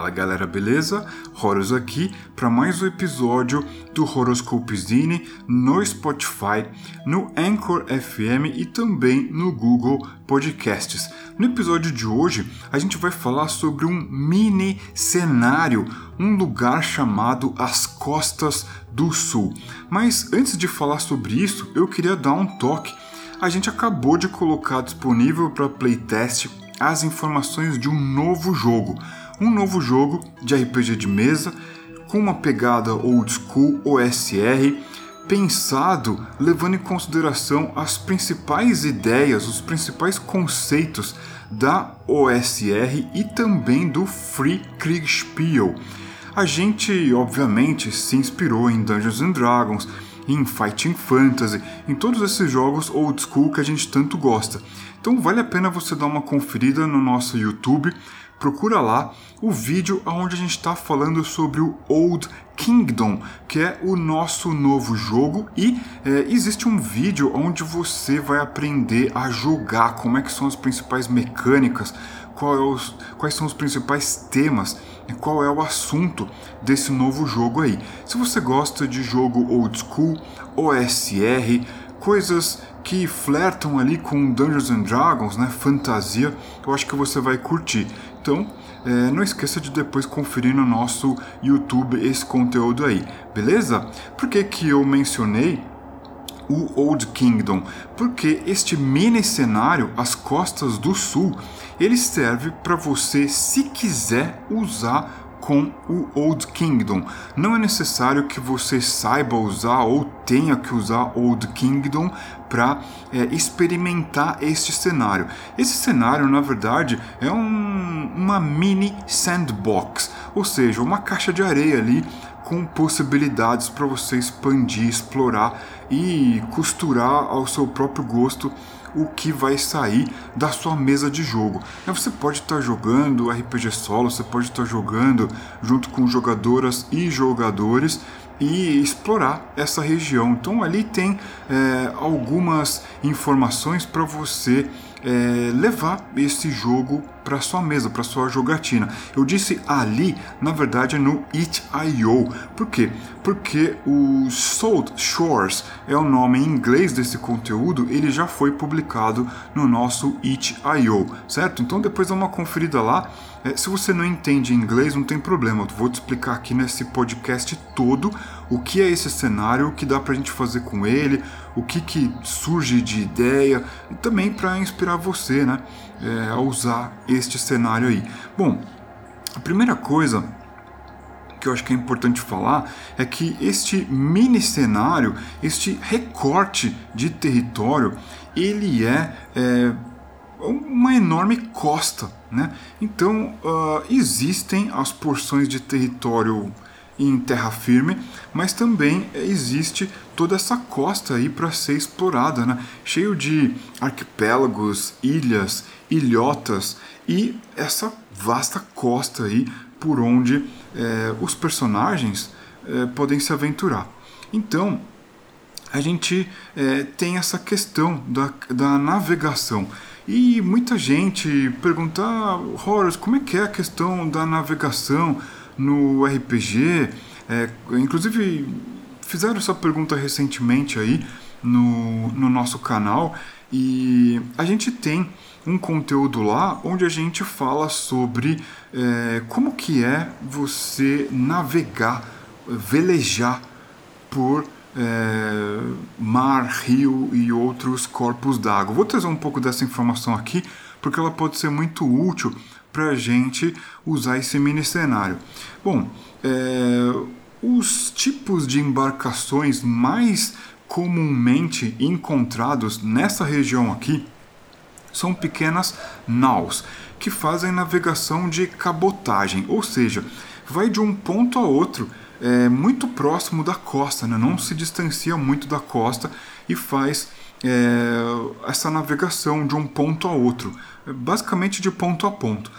Fala galera, beleza? Horus aqui para mais um episódio do Horoscope Zine no Spotify, no Anchor FM e também no Google Podcasts. No episódio de hoje, a gente vai falar sobre um mini cenário, um lugar chamado As Costas do Sul. Mas antes de falar sobre isso, eu queria dar um toque. A gente acabou de colocar disponível para playtest as informações de um novo jogo um novo jogo de RPG de mesa com uma pegada old school OSR, pensado levando em consideração as principais ideias, os principais conceitos da OSR e também do Free Kriegspiel. A gente, obviamente, se inspirou em Dungeons and Dragons, em Fighting Fantasy, em todos esses jogos old school que a gente tanto gosta. Então vale a pena você dar uma conferida no nosso YouTube procura lá o vídeo onde a gente está falando sobre o Old Kingdom, que é o nosso novo jogo e é, existe um vídeo onde você vai aprender a jogar, como é que são as principais mecânicas, é os, quais são os principais temas e qual é o assunto desse novo jogo aí. Se você gosta de jogo old school, OSR, coisas que flertam ali com Dungeons and Dragons, né, fantasia, eu acho que você vai curtir. Então, é, não esqueça de depois conferir no nosso YouTube esse conteúdo aí, beleza? Por que, que eu mencionei o Old Kingdom? Porque este mini cenário, as costas do sul, ele serve para você, se quiser, usar com o Old Kingdom. Não é necessário que você saiba usar ou tenha que usar Old Kingdom para é, experimentar este cenário. Esse cenário, na verdade, é um, uma mini sandbox, ou seja, uma caixa de areia ali com possibilidades para você expandir, explorar e costurar ao seu próprio gosto o que vai sair da sua mesa de jogo. Você pode estar jogando RPG solo, você pode estar jogando junto com jogadoras e jogadores e explorar essa região. Então ali tem é, algumas informações para você é, levar esse jogo para sua mesa, para sua jogatina. Eu disse ali, na verdade, no It.io. Por quê? Porque o Salt Shores é o nome em inglês desse conteúdo, ele já foi publicado no nosso It.io, certo? Então depois dá uma conferida lá. É, se você não entende inglês, não tem problema, eu vou te explicar aqui nesse podcast todo o que é esse cenário, o que dá para a gente fazer com ele, o que, que surge de ideia, e também para inspirar você né, é, usar este cenário aí. Bom, a primeira coisa que eu acho que é importante falar é que este mini cenário, este recorte de território, ele é, é uma enorme costa, né? Então uh, existem as porções de território em terra firme, mas também existe toda essa costa aí para ser explorada, né? Cheio de arquipélagos, ilhas, ilhotas e essa vasta costa aí por onde é, os personagens é, podem se aventurar. Então a gente é, tem essa questão da, da navegação. E muita gente pergunta, ah, Horus, como é que é a questão da navegação no RPG? É, inclusive, fizeram essa pergunta recentemente aí no, no nosso canal e a gente tem um conteúdo lá onde a gente fala sobre é, como que é você navegar, velejar por é, mar, rio e outros corpos d'água. Vou trazer um pouco dessa informação aqui porque ela pode ser muito útil para a gente usar esse mini cenário. Bom, é, os tipos de embarcações mais comumente encontrados nessa região aqui são pequenas naus que fazem navegação de cabotagem, ou seja, vai de um ponto a outro é, muito próximo da costa, né? não se distancia muito da costa e faz é, essa navegação de um ponto a outro, basicamente de ponto a ponto.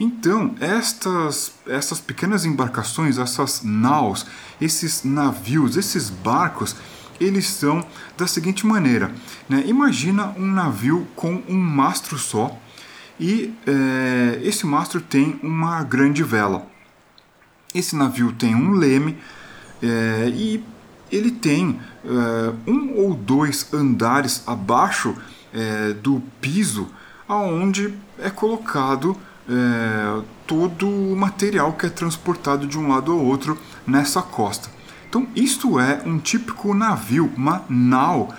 Então, estas, essas pequenas embarcações, essas naus, esses navios, esses barcos, eles são da seguinte maneira: né? imagina um navio com um mastro só e é, esse mastro tem uma grande vela. Esse navio tem um leme é, e ele tem é, um ou dois andares abaixo é, do piso, aonde é colocado é, todo o material que é transportado de um lado ao outro nessa costa. Então, isto é um típico navio, uma nau,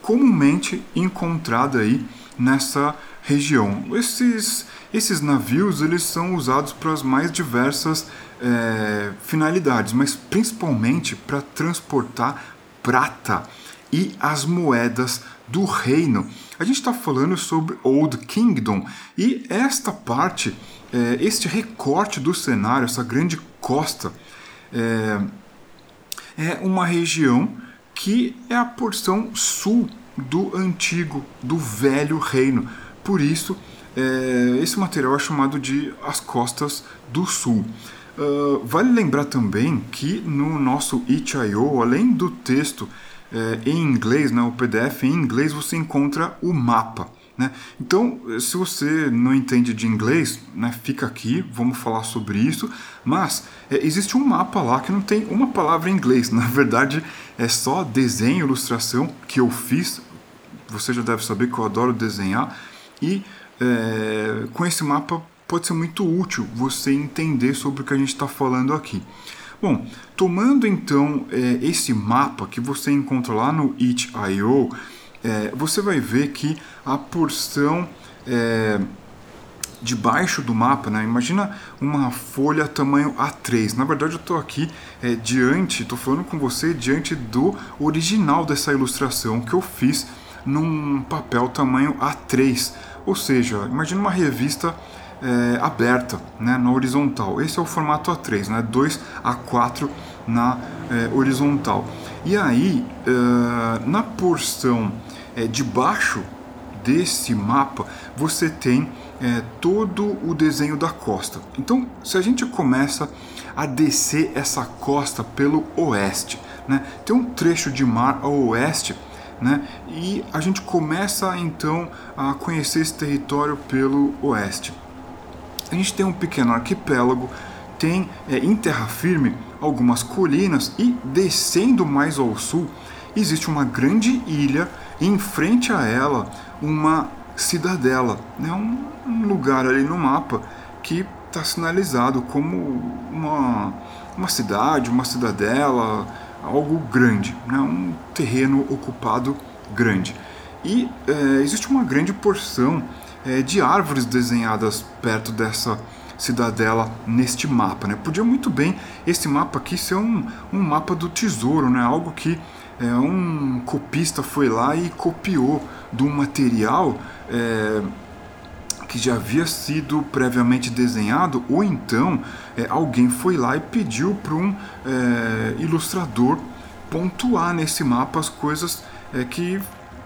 comumente encontrada aí nessa região. Esses, esses navios eles são usados para as mais diversas é, finalidades, mas principalmente para transportar prata e as moedas do reino. A gente está falando sobre Old Kingdom e esta parte, é, este recorte do cenário, essa grande costa, é, é uma região que é a porção sul do antigo, do velho reino. Por isso, é, esse material é chamado de as costas do sul. Uh, vale lembrar também que no nosso itch.io, além do texto é, em inglês, né, o PDF em inglês, você encontra o mapa. Né? Então, se você não entende de inglês, né, fica aqui, vamos falar sobre isso. Mas é, existe um mapa lá que não tem uma palavra em inglês. Na verdade, é só desenho, ilustração que eu fiz. Você já deve saber que eu adoro desenhar. E é, com esse mapa pode ser muito útil você entender sobre o que a gente está falando aqui. Bom, tomando então é, esse mapa que você encontra lá no itch.io, é, você vai ver que a porção é, debaixo do mapa, né? imagina uma folha tamanho A3. Na verdade, eu estou aqui é, diante, estou falando com você diante do original dessa ilustração que eu fiz num papel tamanho A3. Ou seja, imagina uma revista é, aberta, né, na horizontal. Esse é o formato A3, né, 2 a 4 na é, horizontal. E aí, é, na porção de baixo desse mapa, você tem todo o desenho da costa. Então, se a gente começa a descer essa costa pelo oeste, né, tem um trecho de mar ao oeste né? E a gente começa então a conhecer esse território pelo oeste a gente tem um pequeno arquipélago, tem é, em terra firme algumas colinas e descendo mais ao sul existe uma grande ilha e em frente a ela uma cidadela, né? um, um lugar ali no mapa que está sinalizado como uma, uma cidade, uma cidadela, algo grande, né? um terreno ocupado grande. E é, existe uma grande porção é, de árvores desenhadas perto dessa cidadela neste mapa. Né? Podia muito bem esse mapa aqui ser um, um mapa do tesouro, né? algo que é, um copista foi lá e copiou um material é, que já havia sido previamente desenhado, ou então é, alguém foi lá e pediu para um é, ilustrador pontuar nesse mapa as coisas é, que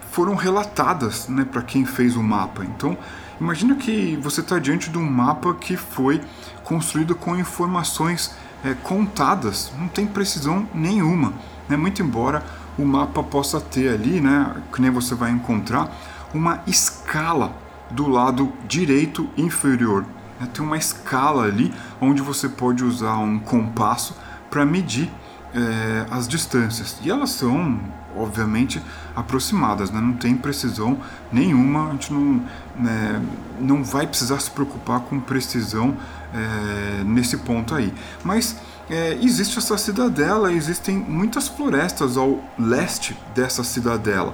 foram relatadas né, para quem fez o mapa. Então, imagina que você está diante de um mapa que foi construído com informações é, contadas, não tem precisão nenhuma. Né? Muito embora o mapa possa ter ali, né, que nem você vai encontrar, uma escala do lado direito inferior. Né? Tem uma escala ali onde você pode usar um compasso para medir é, as distâncias. E elas são obviamente aproximadas, né? não tem precisão nenhuma, a gente não, né, não vai precisar se preocupar com precisão é, nesse ponto aí. Mas é, existe essa cidadela, existem muitas florestas ao leste dessa cidadela.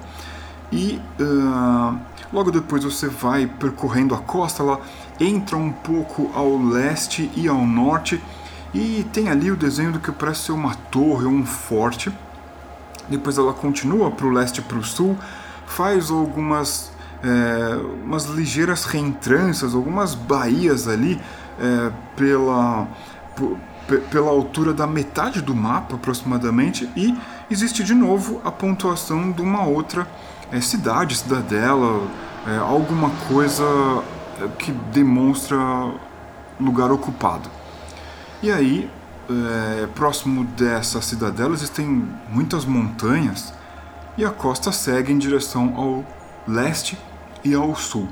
E uh, logo depois você vai percorrendo a costa, ela entra um pouco ao leste e ao norte, e tem ali o desenho do que parece ser uma torre ou um forte. Depois ela continua para o leste e para o sul, faz algumas é, umas ligeiras reentranças, algumas baías ali é, pela, pela altura da metade do mapa aproximadamente e existe de novo a pontuação de uma outra é, cidade, cidadela, é, alguma coisa é, que demonstra lugar ocupado. E aí é, próximo dessa cidadela existem muitas montanhas e a costa segue em direção ao leste e ao sul.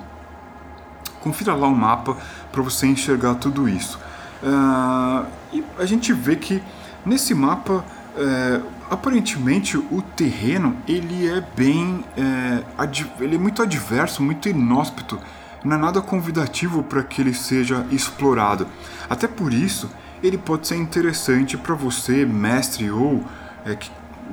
Confira lá o mapa para você enxergar tudo isso. Uh, e a gente vê que nesse mapa, é, aparentemente o terreno ele é bem, é, ele é muito adverso, muito inóspito. Não é nada convidativo para que ele seja explorado. Até por isso, ele pode ser interessante para você, mestre ou é,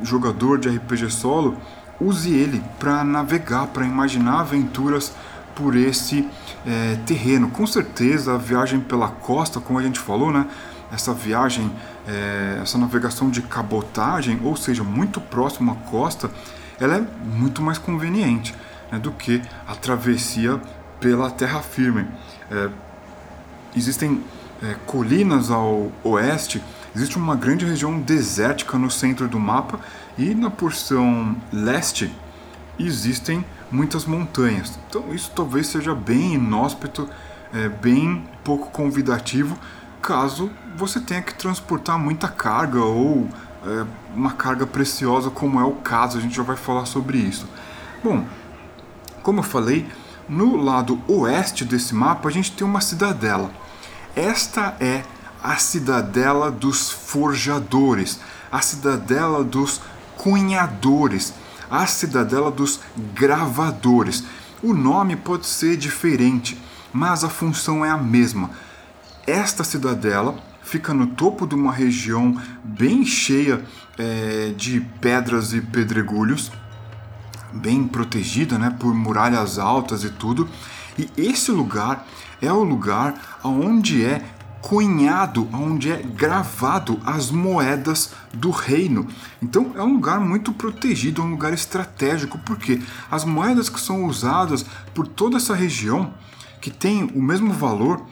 jogador de RPG solo, use ele para navegar, para imaginar aventuras por esse é, terreno. Com certeza, a viagem pela costa, como a gente falou, né? Essa viagem, é, essa navegação de cabotagem, ou seja, muito próximo à costa, ela é muito mais conveniente né, do que a travessia pela terra firme. É, existem é, colinas ao oeste, existe uma grande região desértica no centro do mapa e na porção leste existem muitas montanhas. Então isso talvez seja bem inóspito, é, bem pouco convidativo, caso você tenha que transportar muita carga ou é, uma carga preciosa, como é o caso, a gente já vai falar sobre isso. Bom, como eu falei, no lado oeste desse mapa a gente tem uma cidadela. Esta é a cidadela dos forjadores, a cidadela dos cunhadores, a cidadela dos gravadores. O nome pode ser diferente, mas a função é a mesma. Esta cidadela fica no topo de uma região bem cheia é, de pedras e pedregulhos, bem protegida né, por muralhas altas e tudo. E esse lugar é o lugar onde é cunhado, onde é gravado as moedas do reino. Então é um lugar muito protegido, é um lugar estratégico, porque as moedas que são usadas por toda essa região, que tem o mesmo valor,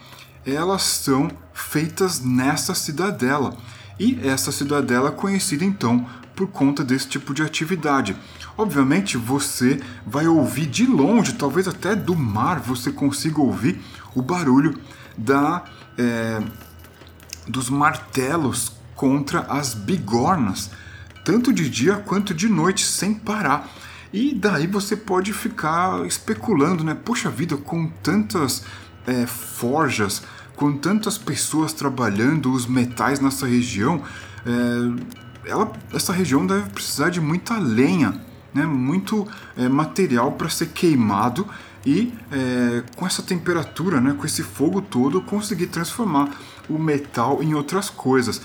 elas são feitas nessa cidadela. E essa cidadela é conhecida então por conta desse tipo de atividade. Obviamente você vai ouvir de longe, talvez até do mar, você consiga ouvir o barulho da é, dos martelos contra as bigornas, tanto de dia quanto de noite, sem parar. E daí você pode ficar especulando, né? Poxa vida, com tantas é, forjas, com tantas pessoas trabalhando os metais nessa região, é, ela, essa região deve precisar de muita lenha, né? muito é, material para ser queimado e é, com essa temperatura, né, com esse fogo todo, conseguir transformar o metal em outras coisas.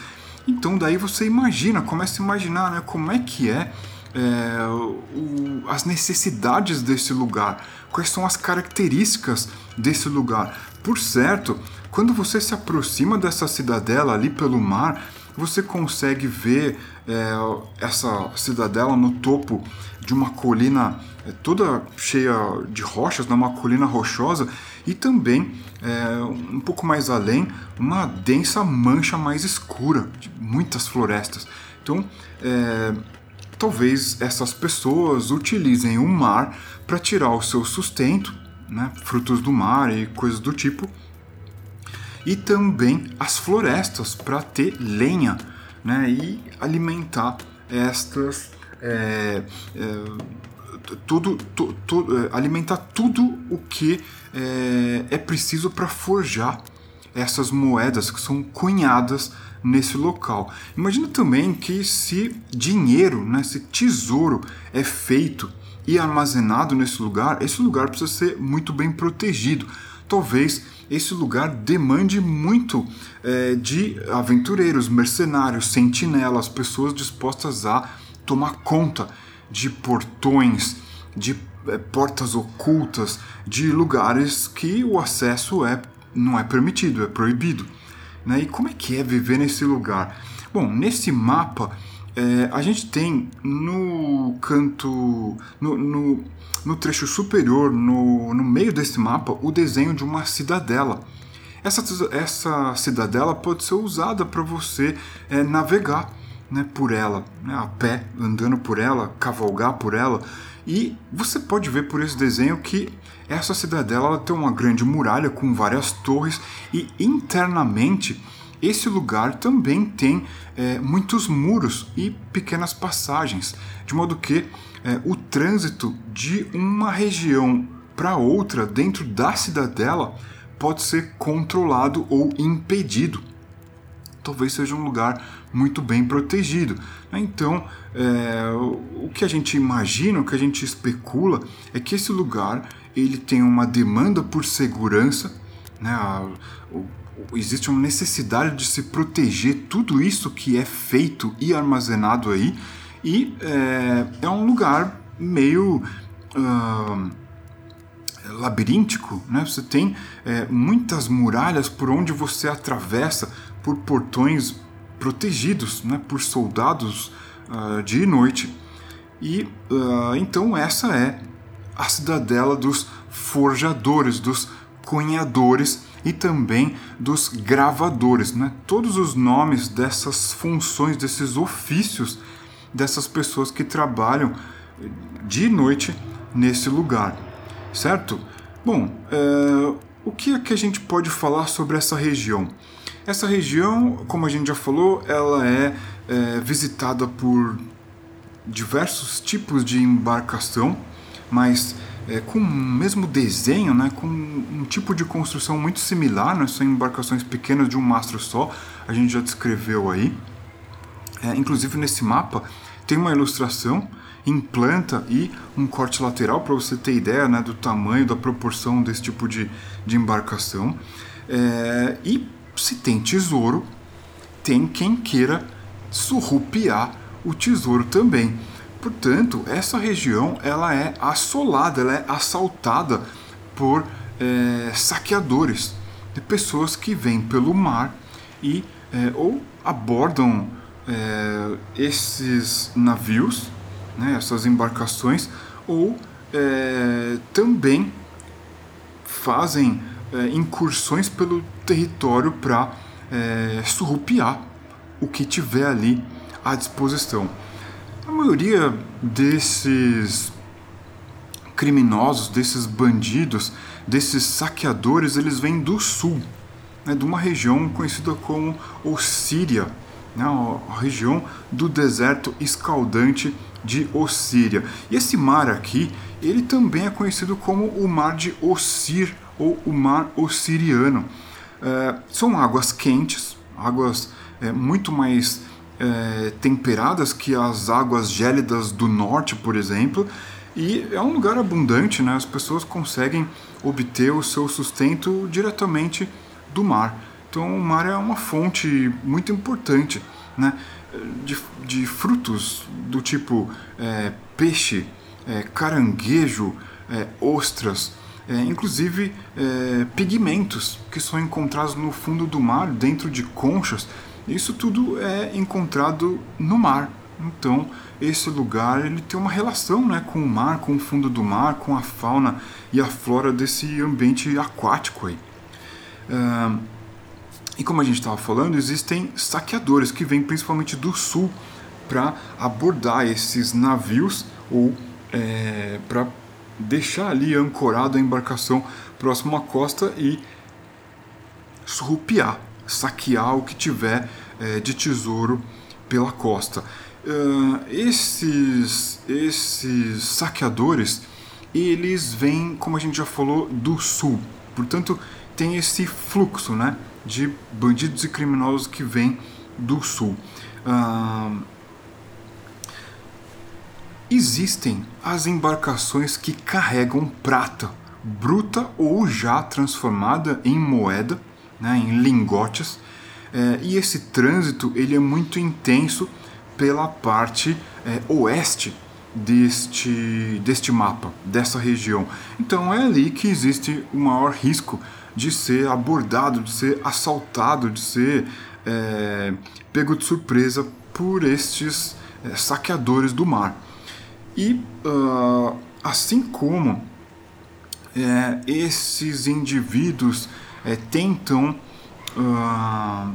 Então daí você imagina, começa a imaginar né, como é que é, é o, as necessidades desse lugar, quais são as características desse lugar. Por certo, quando você se aproxima dessa cidadela ali pelo mar, você consegue ver é, essa cidadela no topo de uma colina é, toda cheia de rochas, né, colina rochosa, e também é, um pouco mais além, uma densa mancha mais escura de muitas florestas. Então, é, talvez essas pessoas utilizem o mar para tirar o seu sustento, né, frutos do mar e coisas do tipo, e também as florestas para ter lenha né, e alimentar estas. É, é, tudo, tu, tu, é, alimentar tudo o que é, é preciso para forjar essas moedas que são cunhadas nesse local. Imagina também que se dinheiro, né, se tesouro é feito e armazenado nesse lugar, esse lugar precisa ser muito bem protegido. Talvez esse lugar demande muito é, de aventureiros, mercenários, sentinelas, pessoas dispostas a tomar conta de portões, de é, portas ocultas, de lugares que o acesso é não é permitido, é proibido. Né? E como é que é viver nesse lugar? Bom, nesse mapa é, a gente tem no canto, no, no, no trecho superior, no, no meio desse mapa, o desenho de uma cidadela. Essa, essa cidadela pode ser usada para você é, navegar né, por ela, né, a pé, andando por ela, cavalgar por ela. E você pode ver por esse desenho que essa cidadela ela tem uma grande muralha com várias torres e internamente esse lugar também tem é, muitos muros e pequenas passagens, de modo que é, o trânsito de uma região para outra dentro da cidadela pode ser controlado ou impedido. talvez seja um lugar muito bem protegido. Então, é, o que a gente imagina, o que a gente especula, é que esse lugar ele tem uma demanda por segurança, né? Existe uma necessidade de se proteger tudo isso que é feito e armazenado aí, e é, é um lugar meio. Uh, labiríntico, né? Você tem é, muitas muralhas por onde você atravessa por portões protegidos, né? Por soldados uh, dia e noite. E uh, então essa é a cidadela dos forjadores, dos cunhadores e também dos gravadores, né? Todos os nomes dessas funções, desses ofícios dessas pessoas que trabalham dia e noite nesse lugar certo? Bom, é, o que é que a gente pode falar sobre essa região? Essa região, como a gente já falou, ela é, é visitada por diversos tipos de embarcação, mas é, com o mesmo desenho, né, com um tipo de construção muito similar, né, são embarcações pequenas de um mastro só, a gente já descreveu aí. É, inclusive nesse mapa tem uma ilustração em planta e um corte lateral para você ter ideia né, do tamanho, da proporção desse tipo de, de embarcação. É, e se tem tesouro, tem quem queira surrupiar o tesouro também. Portanto, essa região ela é assolada, ela é assaltada por é, saqueadores, de pessoas que vêm pelo mar e é, ou abordam é, esses navios né, essas embarcações, ou também fazem incursões pelo território para surrupiar o que tiver ali à disposição. A maioria desses criminosos, desses bandidos, desses saqueadores, eles vêm do sul, né, de uma região conhecida como Ossíria, né, a região do deserto escaldante de Ossíria. E esse mar aqui, ele também é conhecido como o Mar de Ossir ou o Mar Ossiriano. É, são águas quentes, águas é, muito mais é, temperadas que as águas gélidas do norte, por exemplo, e é um lugar abundante, né? as pessoas conseguem obter o seu sustento diretamente do mar. Então o mar é uma fonte muito importante. Né? de, de frutos do tipo é, peixe, é, caranguejo, é, ostras, é, inclusive é, pigmentos que são encontrados no fundo do mar, dentro de conchas. Isso tudo é encontrado no mar. Então, esse lugar ele tem uma relação né, com o mar, com o fundo do mar, com a fauna e a flora desse ambiente aquático aí. Uh, e como a gente estava falando, existem saqueadores que vêm principalmente do sul para abordar esses navios ou é, para deixar ali ancorado a embarcação próximo à costa e surrupiar, saquear o que tiver é, de tesouro pela costa. Uh, esses, esses saqueadores, eles vêm, como a gente já falou, do sul. Portanto, tem esse fluxo, né? de bandidos e criminosos que vêm do sul. Ah, existem as embarcações que carregam prata bruta ou já transformada em moeda, né, em lingotes, é, e esse trânsito ele é muito intenso pela parte é, oeste deste, deste mapa, dessa região. Então é ali que existe o maior risco de ser abordado, de ser assaltado, de ser é, pego de surpresa por estes é, saqueadores do mar. E uh, assim como é, esses indivíduos é, tentam uh,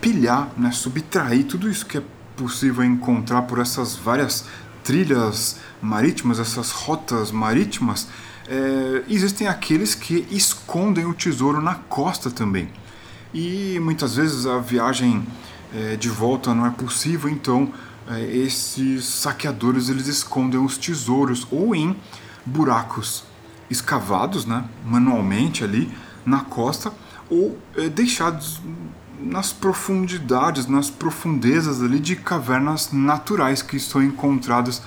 pilhar, né, subtrair tudo isso que é possível encontrar por essas várias trilhas marítimas, essas rotas marítimas, é, existem aqueles que escondem o tesouro na costa também. E muitas vezes a viagem é, de volta não é possível, então é, esses saqueadores eles escondem os tesouros ou em buracos escavados né, manualmente ali na costa ou é, deixados nas profundidades, nas profundezas ali de cavernas naturais que estão encontradas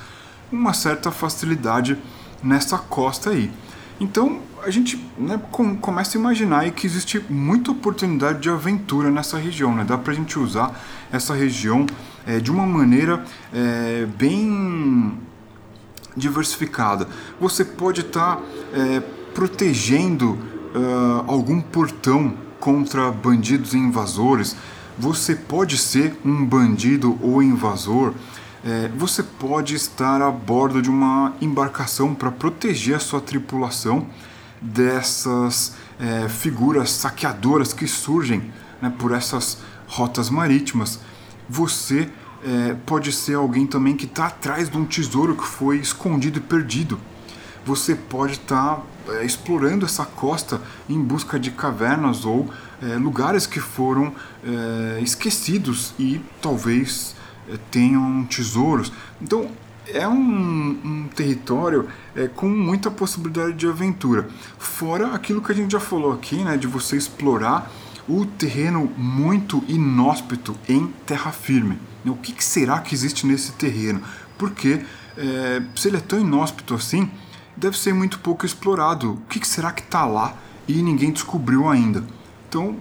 com uma certa facilidade nessa costa aí. Então a gente né, com, começa a imaginar que existe muita oportunidade de aventura nessa região, né? dá para a gente usar essa região é, de uma maneira é, bem diversificada. Você pode estar tá, protegendo uh, algum portão contra bandidos e invasores. Você pode ser um bandido ou invasor. É, você pode estar a bordo de uma embarcação para proteger a sua tripulação dessas é, figuras saqueadoras que surgem né, por essas rotas marítimas. Você é, pode ser alguém também que está atrás de um tesouro que foi escondido e perdido. Você pode estar tá, é, explorando essa costa em busca de cavernas ou é, lugares que foram é, esquecidos e talvez é, tenham tesouros. Então é um, um território é, com muita possibilidade de aventura. Fora aquilo que a gente já falou aqui, né, de você explorar o terreno muito inóspito em terra firme. O que, que será que existe nesse terreno? Porque é, se ele é tão inóspito assim, deve ser muito pouco explorado. O que, será que está lá e ninguém descobriu ainda? Então,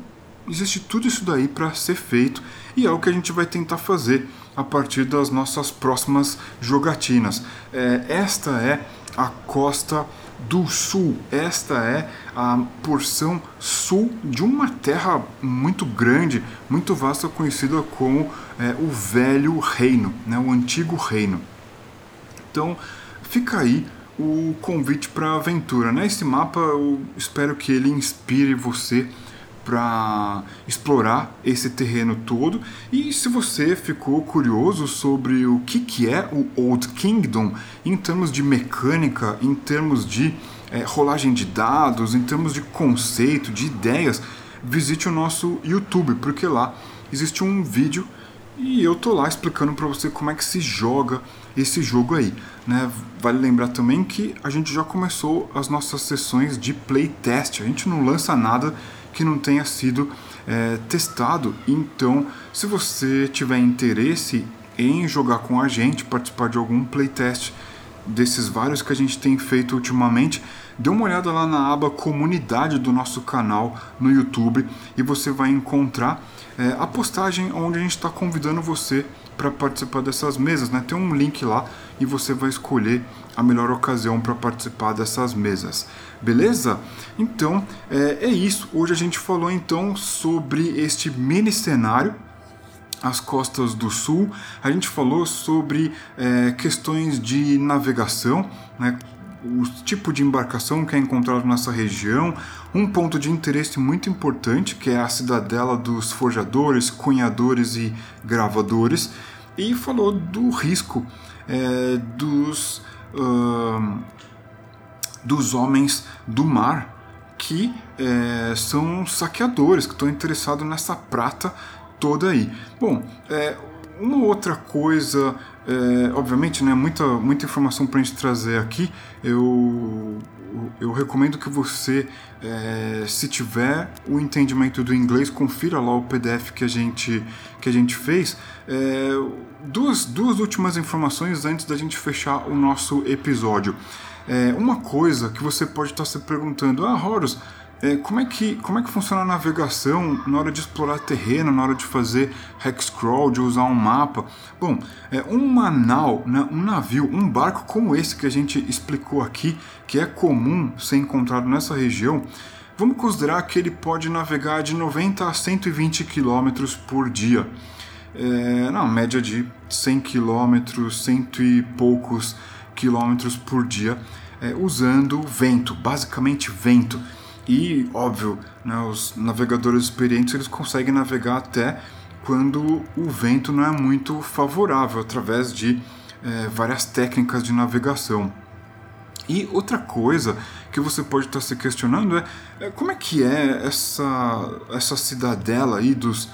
existe tudo isso daí para ser feito e é o que a gente vai tentar fazer a partir das nossas próximas jogatinas. É, esta é a costa do sul. Esta é a porção sul de uma terra muito grande, muito vasta, conhecida como é, o Velho Reino, né, o Antigo Reino. Então, fica aí o convite para aventura. Né? Esse mapa eu espero que ele inspire você para explorar esse terreno todo. E se você ficou curioso sobre o que, que é o Old Kingdom em termos de mecânica, em termos de é, rolagem de dados, em termos de conceito, de ideias, visite o nosso YouTube, porque lá existe um vídeo e eu tô lá explicando para você como é que se joga esse jogo aí. Né? Vale lembrar também que a gente já começou as nossas sessões de playtest. A gente não lança nada que não tenha sido é, testado. Então, se você tiver interesse em jogar com a gente, participar de algum playtest desses vários que a gente tem feito ultimamente, dê uma olhada lá na aba comunidade do nosso canal no YouTube e você vai encontrar é, a postagem onde a gente está convidando você para participar dessas mesas. Né? Tem um link lá e você vai escolher a melhor ocasião para participar dessas mesas. Beleza? Então é, é isso. Hoje a gente falou então sobre este mini cenário as costas do sul. A gente falou sobre é, questões de navegação, né? O tipo de embarcação que é encontrado nessa região, um ponto de interesse muito importante que é a cidadela dos forjadores, cunhadores e gravadores, e falou do risco é, dos, uh, dos homens do mar que é, são saqueadores, que estão interessados nessa prata toda aí. Bom, é, uma outra coisa, é, obviamente, né, muita, muita informação para a gente trazer aqui. Eu, eu recomendo que você, é, se tiver o entendimento do inglês, confira lá o PDF que a gente, que a gente fez. É, duas, duas últimas informações antes da gente fechar o nosso episódio. É, uma coisa que você pode estar se perguntando, ah, Horus, é, como, é que, como é que funciona a navegação na hora de explorar terreno, na hora de fazer hexcrawl, de usar um mapa? Bom, é, uma nau, né, um navio, um barco como esse que a gente explicou aqui, que é comum ser encontrado nessa região, vamos considerar que ele pode navegar de 90 a 120 km por dia. É, na média de 100 km, cento e poucos quilômetros por dia, é, usando vento, basicamente vento. E, óbvio, né, os navegadores experientes eles conseguem navegar até quando o vento não é muito favorável, através de é, várias técnicas de navegação. E outra coisa que você pode estar se questionando é, é como é que é essa, essa cidadela aí dos,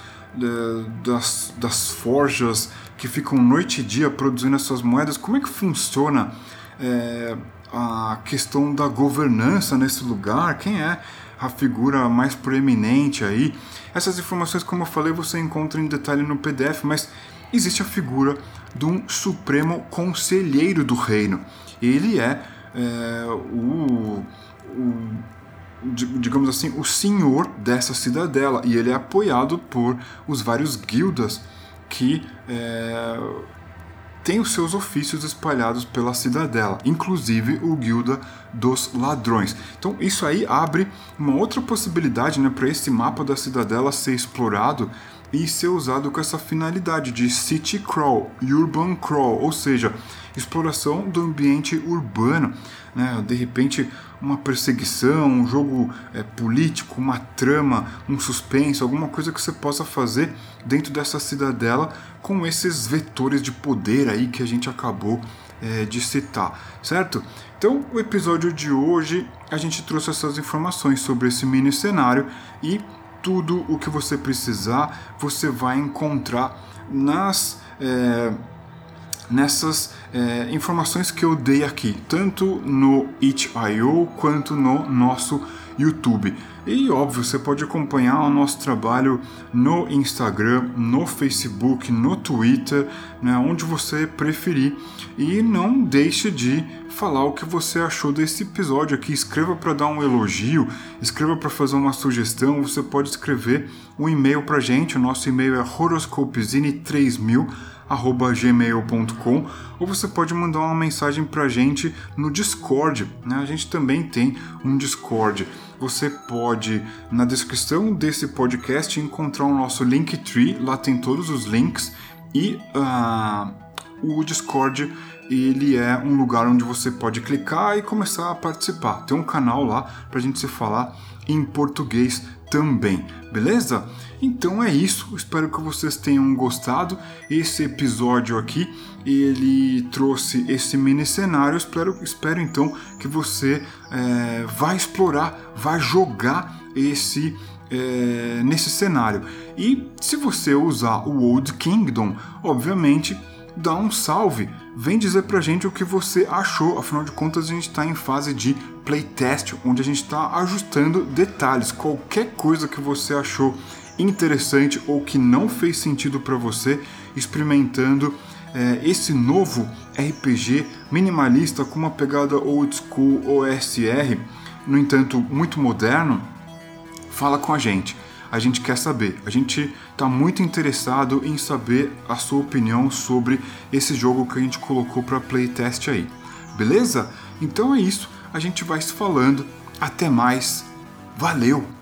das, das forjas que ficam noite e dia produzindo essas moedas, como é que funciona é, a questão da governança nesse lugar, quem é a figura mais proeminente aí. Essas informações, como eu falei, você encontra em detalhe no PDF, mas existe a figura de um supremo conselheiro do reino. Ele é, é o, o digamos assim, o senhor dessa cidadela e ele é apoiado por os vários guildas que é, tem os seus ofícios espalhados pela cidadela, inclusive o Guilda dos Ladrões. Então isso aí abre uma outra possibilidade né, para esse mapa da cidadela ser explorado e ser usado com essa finalidade de city crawl, urban crawl, ou seja, exploração do ambiente urbano. Né? De repente, uma perseguição, um jogo é, político, uma trama, um suspense, alguma coisa que você possa fazer dentro dessa cidadela com esses vetores de poder aí que a gente acabou é, de citar, certo? Então, o episódio de hoje a gente trouxe essas informações sobre esse mini cenário e tudo o que você precisar você vai encontrar nas. É, nessas é, informações que eu dei aqui, tanto no itch.io quanto no nosso YouTube. E óbvio, você pode acompanhar o nosso trabalho no Instagram, no Facebook, no Twitter, né, onde você preferir. E não deixe de falar o que você achou desse episódio aqui. Escreva para dar um elogio, escreva para fazer uma sugestão. Você pode escrever um e-mail para gente. O nosso e-mail é horoscopezine3000 gmail.com ou você pode mandar uma mensagem para gente no Discord. Né? A gente também tem um Discord. Você pode, na descrição desse podcast, encontrar o nosso Linktree, lá tem todos os links e uh, o Discord ele é um lugar onde você pode clicar e começar a participar. Tem um canal lá para a gente se falar em português também, beleza? Então é isso, espero que vocês tenham gostado. Esse episódio aqui, ele trouxe esse mini cenário. Espero, espero então que você é, vá explorar, vá jogar esse é, nesse cenário. E se você usar o Old Kingdom, obviamente dá um salve, vem dizer pra gente o que você achou. Afinal de contas, a gente está em fase de playtest, onde a gente está ajustando detalhes. Qualquer coisa que você achou interessante ou que não fez sentido para você, experimentando é, esse novo RPG minimalista com uma pegada old school OSR, no entanto muito moderno, fala com a gente a gente quer saber. A gente está muito interessado em saber a sua opinião sobre esse jogo que a gente colocou para playtest aí. Beleza? Então é isso. A gente vai se falando. Até mais. Valeu!